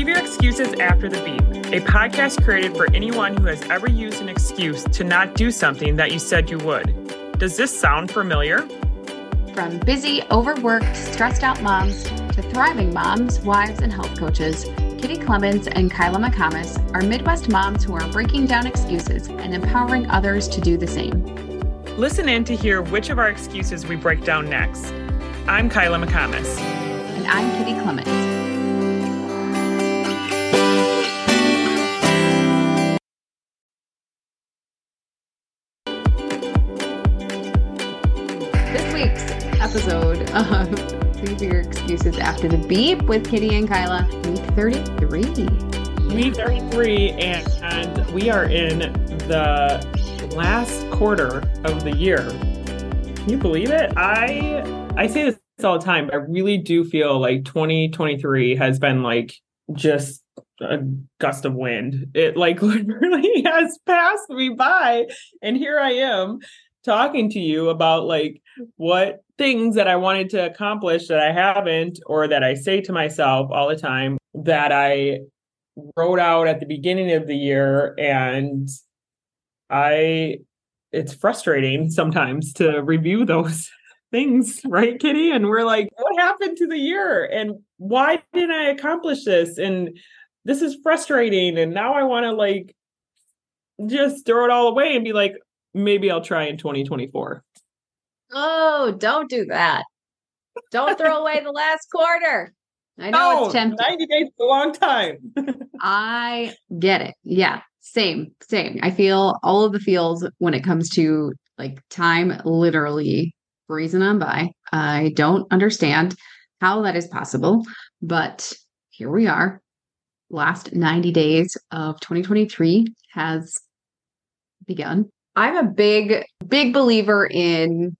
Leave your excuses after the beep, a podcast created for anyone who has ever used an excuse to not do something that you said you would. Does this sound familiar? From busy, overworked, stressed out moms to thriving moms, wives, and health coaches, Kitty Clemens and Kyla McComas are Midwest moms who are breaking down excuses and empowering others to do the same. Listen in to hear which of our excuses we break down next. I'm Kyla McComas. And I'm Kitty Clemens. Episode of Leave Your Excuses After the Beep with Kitty and Kyla, week 33. Week 33, and, and we are in the last quarter of the year. Can you believe it? I I say this all the time. I really do feel like 2023 has been like just a gust of wind. It like literally has passed me by. And here I am talking to you about like what things that I wanted to accomplish that I haven't, or that I say to myself all the time that I wrote out at the beginning of the year. And I, it's frustrating sometimes to review those things, right, Kitty? And we're like, what happened to the year? And why didn't I accomplish this? And this is frustrating. And now I want to like just throw it all away and be like, maybe I'll try in 2024. Oh, don't do that. Don't throw away the last quarter. I know no, it's tempting. 90 days is a long time. I get it. Yeah, same, same. I feel all of the feels when it comes to like time literally breezing on by. I don't understand how that is possible, but here we are. Last 90 days of 2023 has begun. I'm a big, big believer in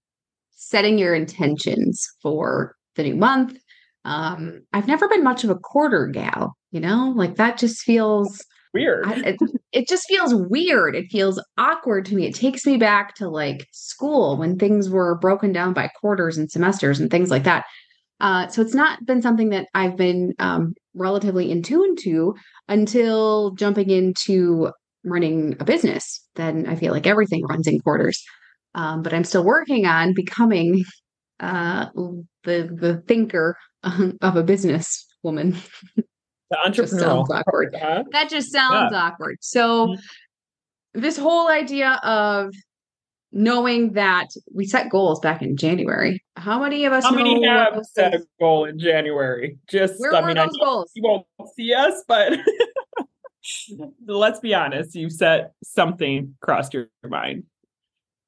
setting your intentions for the new month. Um, I've never been much of a quarter gal, you know, like that just feels weird. I, it, it just feels weird. It feels awkward to me. It takes me back to like school when things were broken down by quarters and semesters and things like that. Uh, so it's not been something that I've been um, relatively in tune to until jumping into running a business. Then I feel like everything runs in quarters. Um, but I'm still working on becoming uh, the the thinker of a business woman. The entrepreneur awkward. Huh? That just sounds Yeah. awkward. So Mm-hmm. this whole idea of knowing that we set goals back in January. How many of us How many have set a goal in January? Just, Where I were mean, I know goals? you won't see us, but let's be honest, you set something crossed your mind.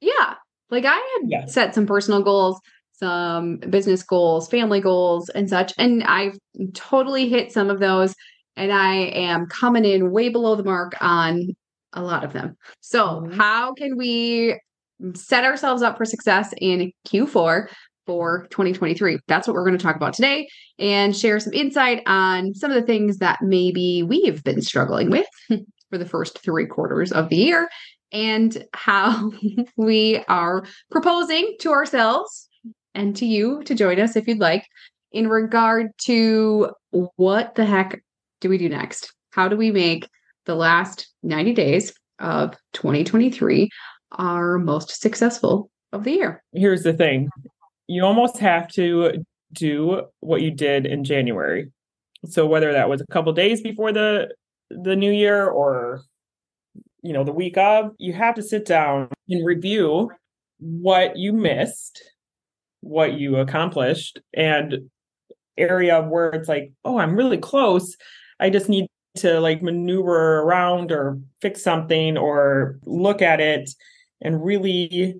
Yeah. Like I had Yeah. set some personal goals, some business goals, family goals, and such. And I've totally hit some of those. And I am coming in way below the mark on a lot of them. So, Mhm. how can we set ourselves up for success in Q4 for 2023? That's what we're going to talk about today and share some insight on some of the things that maybe we've been struggling with for the first three quarters of the year and how we are proposing to ourselves and to you to join us if you'd like in regard to what the heck do we do next? How do we make the last 90 days of 2023 our most successful of the year? Here's the thing you almost have to do what you did in January. So whether that was a couple days before the the new year or you know the week of, you have to sit down and review what you missed, what you accomplished, and area where it's like, oh, I'm really close. I just need to like maneuver around or fix something or look at it and really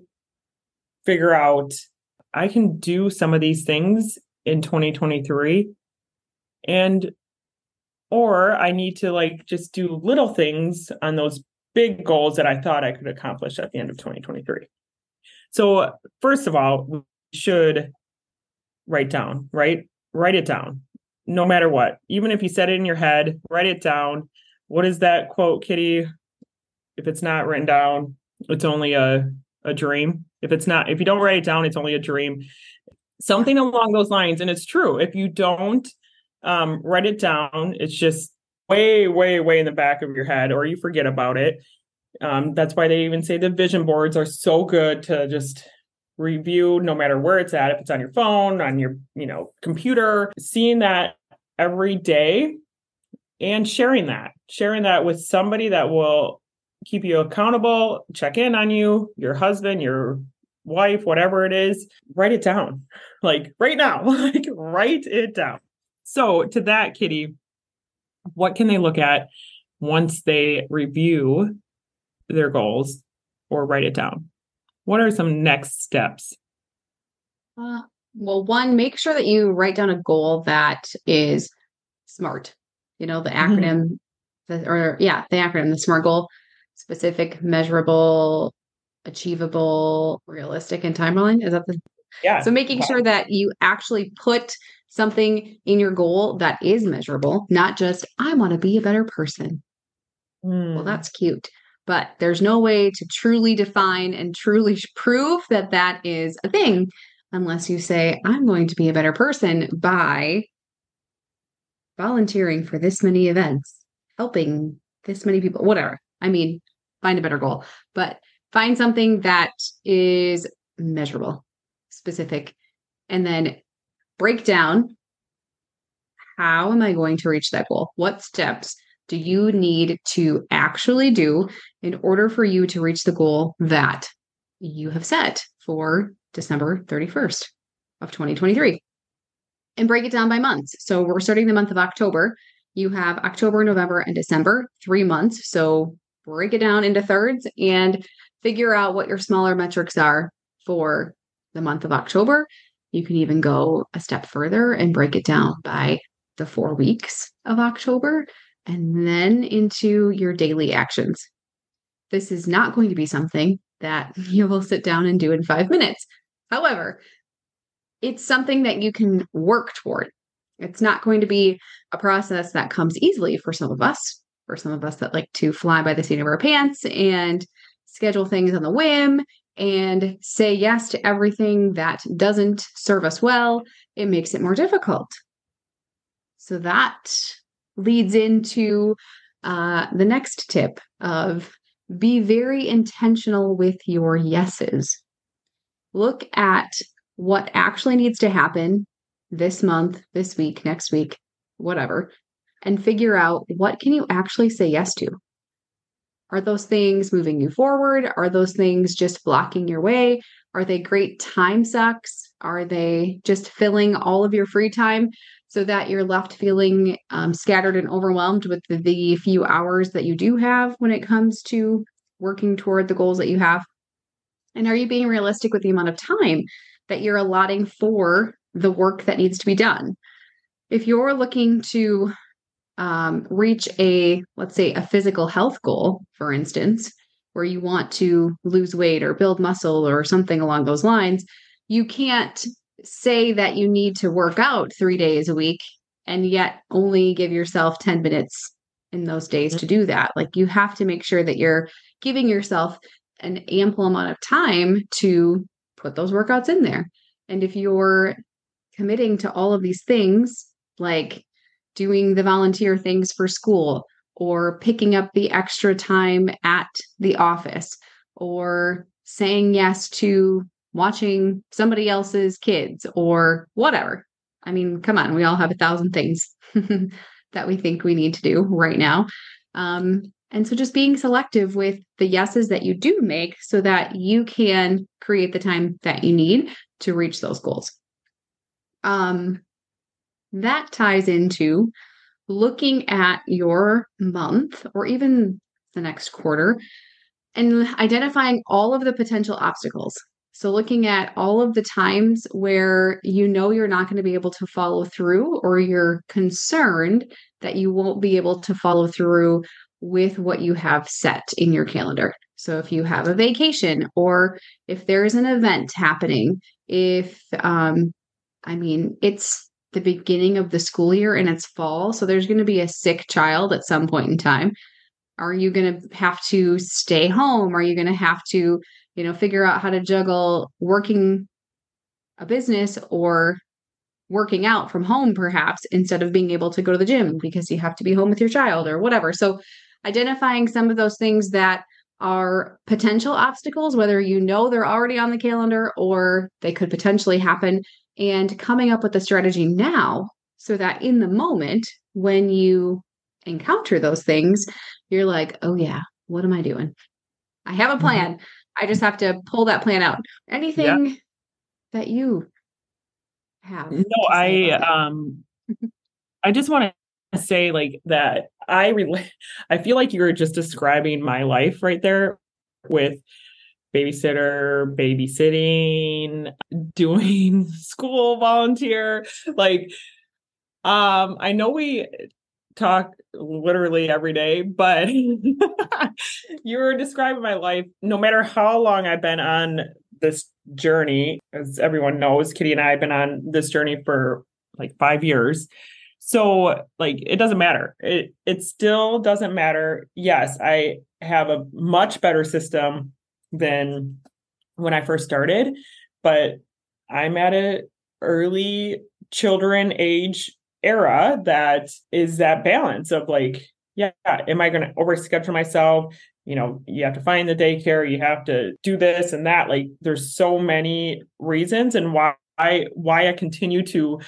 figure out I can do some of these things in 2023 and or I need to like just do little things on those big goals that I thought I could accomplish at the end of 2023. So first of all, we should write down, right? Write it down. No matter what. Even if you set it in your head, write it down. What is that quote, Kitty? If it's not written down, it's only a a dream. If it's not, if you don't write it down, it's only a dream. Something along those lines. And it's true. If you don't um, write it down, it's just way, way, way in the back of your head, or you forget about it. Um, that's why they even say the vision boards are so good to just review no matter where it's at if it's on your phone on your you know computer seeing that every day and sharing that sharing that with somebody that will keep you accountable check in on you your husband your wife whatever it is write it down like right now like write it down so to that kitty what can they look at once they review their goals or write it down what are some next steps? Uh, well, one, make sure that you write down a goal that is SMART. You know, the mm-hmm. acronym, mm-hmm. the, or yeah, the acronym, the SMART goal specific, measurable, achievable, realistic, and timeline. Is that the yeah. So making sure that you actually put something in your goal that is measurable, not just I want to be a better person. Mm. Well, that's cute but there's no way to truly define and truly prove that that is a thing unless you say, I'm going to be a better person by volunteering for this many events, helping this many people, whatever. I mean, find a better goal, but find something that is measurable, specific, and then break down how am I going to reach that goal? What steps do you need to actually do in order for you to reach the goal that you have set for December 31st of 2023? And break it down by months. So we're starting the month of October. You have October, November, and December, three months. So break it down into thirds and figure out what your smaller metrics are for the month of October. You can even go a step further and break it down by the four weeks of October and then into your daily actions. This is not going to be something that you will sit down and do in five minutes. However, it's something that you can work toward. It's not going to be a process that comes easily for some of us, for some of us that like to fly by the seat of our pants and schedule things on the whim and say yes to everything that doesn't serve us well. It makes it more difficult. So that leads into uh, the next tip of be very intentional with your yeses. Look at what actually needs to happen this month, this week, next week, whatever, and figure out what can you actually say yes to. Are those things moving you forward? Are those things just blocking your way? Are they great time sucks? Are they just filling all of your free time? so that you're left feeling um, scattered and overwhelmed with the, the few hours that you do have when it comes to working toward the goals that you have? And are you being realistic with the amount of time that you're allotting for the work that needs to be done? If you're looking to um, reach a, let's say, a physical health goal, for instance, where you want to lose weight or build muscle or something along those lines, you can't say that you need to work out three days a week and yet only give yourself 10 minutes in those days to do that. Like you have to make sure that you're giving yourself an ample amount of time to put those workouts in there. And if you're committing to all of these things, like doing the volunteer things for school or picking up the extra time at the office or saying yes to watching somebody else's kids or whatever. I mean, come on, we all have a thousand things that we think we need to do right now. Um, and so just being selective with the yeses that you do make so that you can create the time that you need to reach those goals. Um, that ties into looking at your month or even the next quarter and identifying all of the potential obstacles so, looking at all of the times where you know you're not going to be able to follow through, or you're concerned that you won't be able to follow through with what you have set in your calendar. So, if you have a vacation, or if there's an event happening, if, um, I mean, it's the beginning of the school year and it's fall, so there's going to be a sick child at some point in time. Are you going to have to stay home? Are you going to have to you know, figure out how to juggle working a business or working out from home perhaps instead of being able to go to the gym because you have to be home with your child or whatever. So identifying some of those things that are potential obstacles, whether you know they're already on the calendar or they could potentially happen, and coming up with a strategy now so that in the moment when you encounter those things, you're like, oh yeah, what am I doing? I have a mm-hmm. plan. I just have to pull that plan out. Anything yeah. that you have? No, I um I just want to say like that I really I feel like you're just describing my life right there with babysitter, babysitting, doing school volunteer. Like, um, I know we talk literally every day, but you're describing my life. No matter how long I've been on this journey, as everyone knows, Kitty and I have been on this journey for like five years. So like it doesn't matter. It it still doesn't matter. Yes, I have a much better system than when I first started, but I'm at a early children age era that is that balance of like, yeah, am I going to overschedule myself? You know, you have to find the daycare, you have to do this and that. Like, there's so many reasons and why why I continue to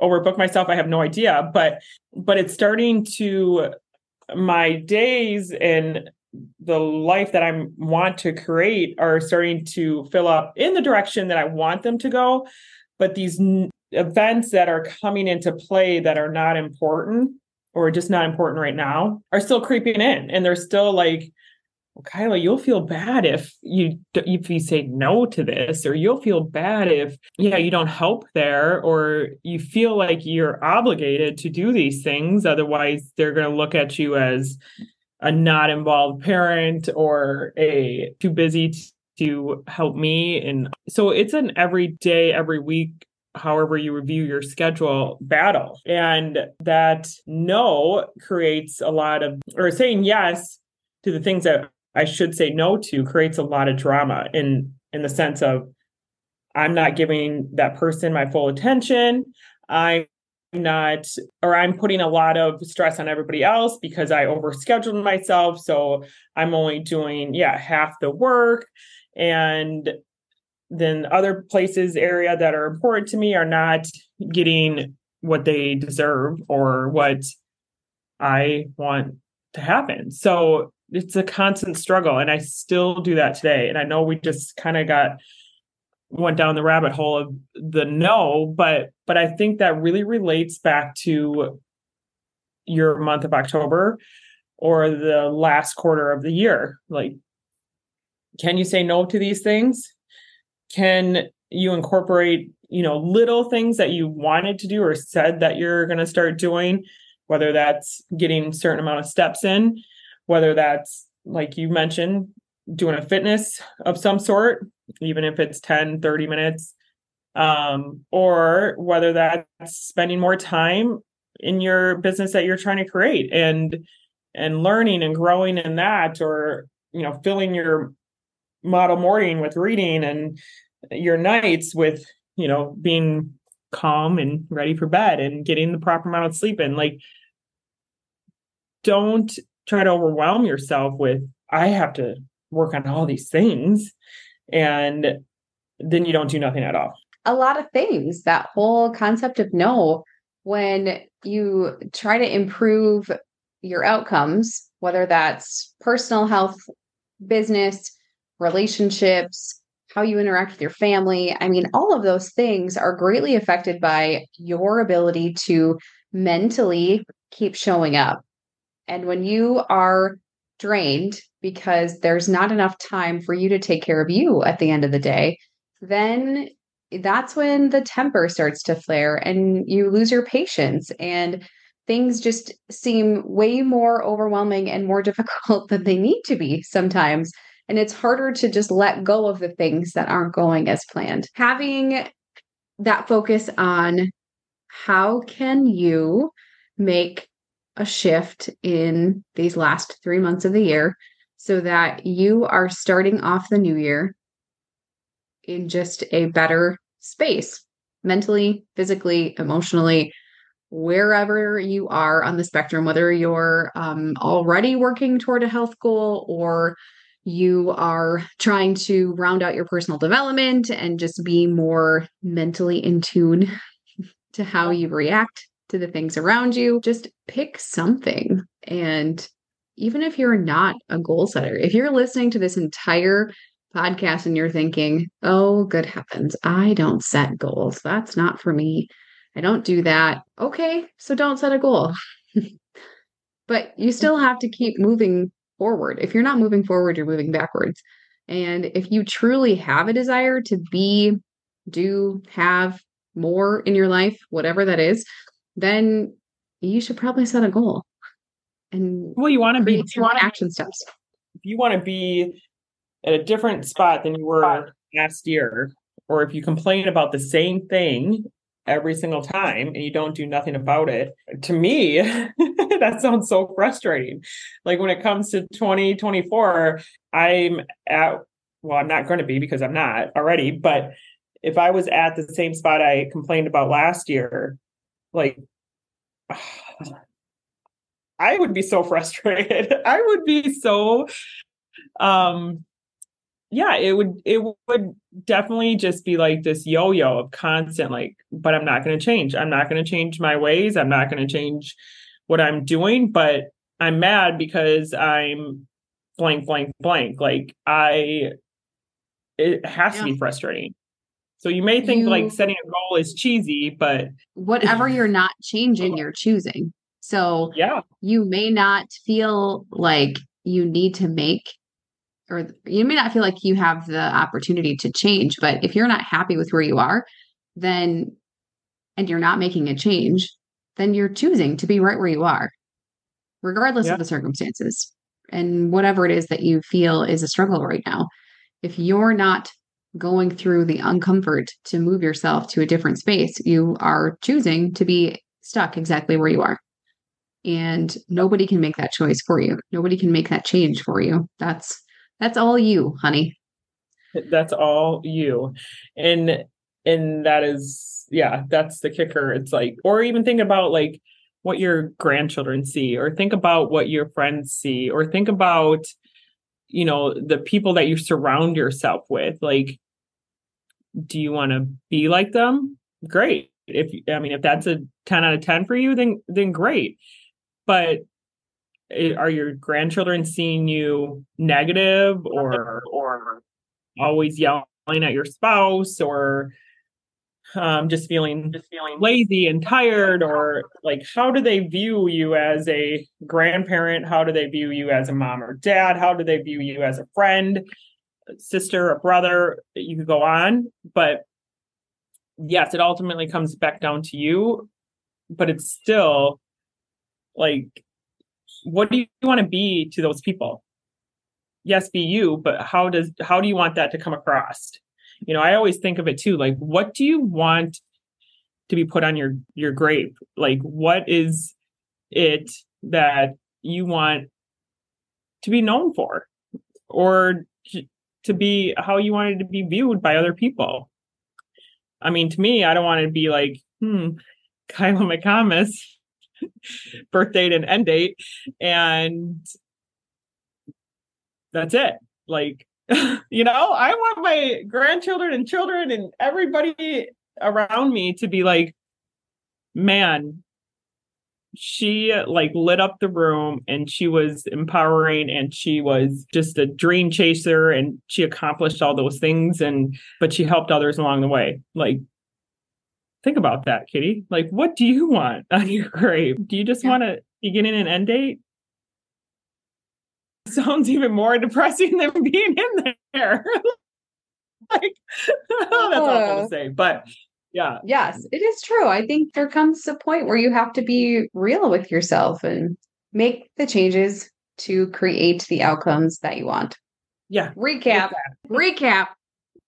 overbook myself. I have no idea, but but it's starting to my days and the life that I want to create are starting to fill up in the direction that I want them to go. But these events that are coming into play that are not important or just not important right now are still creeping in and they're still like well, Kyla, you'll feel bad if you if you say no to this, or you'll feel bad if yeah you don't help there, or you feel like you're obligated to do these things. Otherwise, they're going to look at you as a not involved parent or a too busy to help me. And so it's an every day, every week however you review your schedule battle. And that no creates a lot of, or saying yes to the things that I should say no to creates a lot of drama in, in the sense of I'm not giving that person my full attention. I'm not, or I'm putting a lot of stress on everybody else because I overscheduled myself. So I'm only doing, yeah, half the work. And then other places area that are important to me are not getting what they deserve or what I want to happen. So it's a constant struggle and I still do that today. And I know we just kind of got went down the rabbit hole of the no, but but I think that really relates back to your month of October or the last quarter of the year. Like can you say no to these things? can you incorporate you know little things that you wanted to do or said that you're going to start doing whether that's getting certain amount of steps in whether that's like you mentioned doing a fitness of some sort even if it's 10 30 minutes. Um, or whether that's spending more time in your business that you're trying to create and and learning and growing in that or you know filling your model morning with reading and your nights with you know being calm and ready for bed and getting the proper amount of sleep in. Like don't try to overwhelm yourself with i have to work on all these things and then you don't do nothing at all a lot of things that whole concept of no when you try to improve your outcomes whether that's personal health business relationships, how you interact with your family. I mean, all of those things are greatly affected by your ability to mentally keep showing up. And when you are drained because there's not enough time for you to take care of you at the end of the day, then that's when the temper starts to flare and you lose your patience and things just seem way more overwhelming and more difficult than they need to be sometimes and it's harder to just let go of the things that aren't going as planned. Having that focus on how can you make a shift in these last three months of the year so that you are starting off the new year in just a better space mentally, physically, emotionally, wherever you are on the spectrum, whether you're um, already working toward a health goal or you are trying to round out your personal development and just be more mentally in tune to how you react to the things around you, just pick something. And even if you're not a goal setter, if you're listening to this entire podcast and you're thinking, oh, good heavens, I don't set goals. That's not for me. I don't do that. Okay, so don't set a goal. but you still have to keep moving forward. If you're not moving forward, you're moving backwards. And if you truly have a desire to be, do, have more in your life, whatever that is, then you should probably set a goal. And well, you want to be you want action steps. If you want to be at a different spot than you were last year, or if you complain about the same thing every single time and you don't do nothing about it, to me, that sounds so frustrating. Like when it comes to 2024, I'm at, well, I'm not going to be because I'm not already, but if I was at the same spot I complained about last year, like, I would be so frustrated. I would be so um yeah, it would it would definitely just be like this yo-yo of constant like, but I'm not going to change. I'm not going to change my ways. I'm not going to change what I'm doing, but I'm mad because I'm blank, blank, blank. Like I, it has yeah. to be frustrating. So you may think you, like setting a goal is cheesy, but whatever you're not changing, you're choosing. So yeah, you may not feel like you need to make or you may not feel like you have the opportunity to change, but if you're not happy with where you are, then and you're not making a change, then you're choosing to be right where you are, regardless yeah. of the circumstances and whatever it is that you feel is a struggle right now. If you're not going through the uncomfort to move yourself to a different space, you are choosing to be stuck exactly where you are. And nobody can make that choice for you. Nobody can make that change for you. That's that's all you, honey. That's all you. And and that is yeah, that's the kicker. It's like or even think about like what your grandchildren see or think about what your friends see or think about you know the people that you surround yourself with like do you want to be like them? Great. If i mean if that's a 10 out of 10 for you then then great. But are your grandchildren seeing you negative or or always yelling at your spouse or um, just feeling just feeling lazy and tired or like how do they view you as a grandparent? How do they view you as a mom or dad? How do they view you as a friend sister a brother you could go on but yes it ultimately comes back down to you but it's still like what do you want to be to those people? Yes be you but how does how do you want that to come across? You know i always think of it too like what do you want to be put on your your grave? Like what is it that you want to be known for? Or to be how you wanted to be viewed by other people. I mean to me i don't want to be like hmm kyla mccomas birth date and end date and that's it. Like you know i want my grandchildren and children and everybody around me to be like man she like lit up the room and she was empowering and she was just a dream chaser and she accomplished all those things and but she helped others along the way like think about that, Kitty. Like, what do you want on your grave? Do you just yeah. want a beginning and end date? Sounds even more depressing than being in there. like, that's awful to say, but yeah. Yes, it is true. I think there comes a point where you have to be real with yourself and make the changes to create the outcomes that you want. Yeah. Recap. Recap.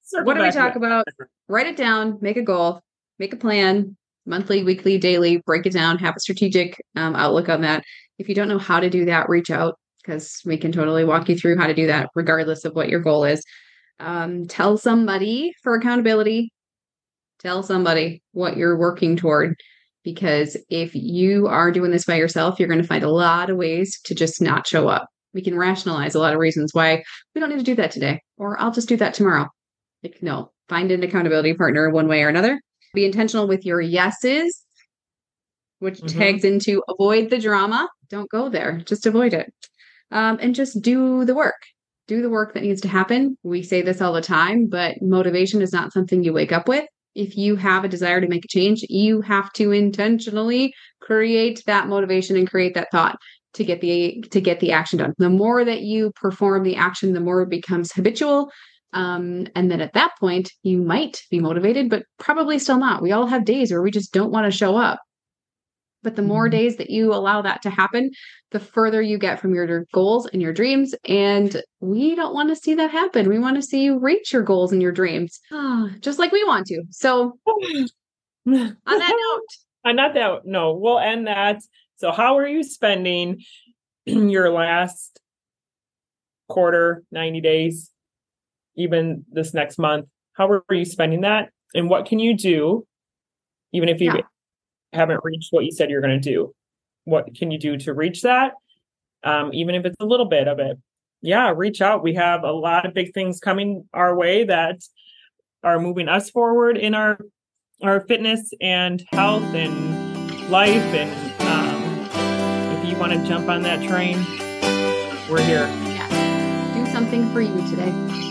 Circle what do we talk about? Write it down, make a goal, make a plan monthly, weekly, daily, break it down, have a strategic um, outlook on that. If you don't know how to do that, reach out because we can totally walk you through how to do that, regardless of what your goal is. Um, tell somebody for accountability. Tell somebody what you're working toward because if you are doing this by yourself, you're going to find a lot of ways to just not show up. We can rationalize a lot of reasons why we don't need to do that today, or I'll just do that tomorrow. Like, no, find an accountability partner one way or another. Be intentional with your yeses, which mm-hmm. tags into avoid the drama. Don't go there, just avoid it. Um, and just do the work. Do the work that needs to happen. We say this all the time, but motivation is not something you wake up with if you have a desire to make a change, you have to intentionally create that motivation and create that thought to get the to get the action done. The more that you perform the action, the more it becomes habitual. Um, and then at that point, you might be motivated, but probably still not. We all have days where we just don't want to show up. But the more mm-hmm. days that you allow that to happen, the further you get from your goals and your dreams. And we don't want to see that happen. We want to see you reach your goals and your dreams, just like we want to. So, on that note, on that note, no, we'll end that. So, how are you spending your last quarter, 90 days, even this next month? How are you spending that? And what can you do, even if you yeah haven't reached what you said you're going to do. What can you do to reach that? Um, even if it's a little bit of it. Yeah reach out. We have a lot of big things coming our way that are moving us forward in our our fitness and health and life and um, if you want to jump on that train we're here. Yeah. Do something for you today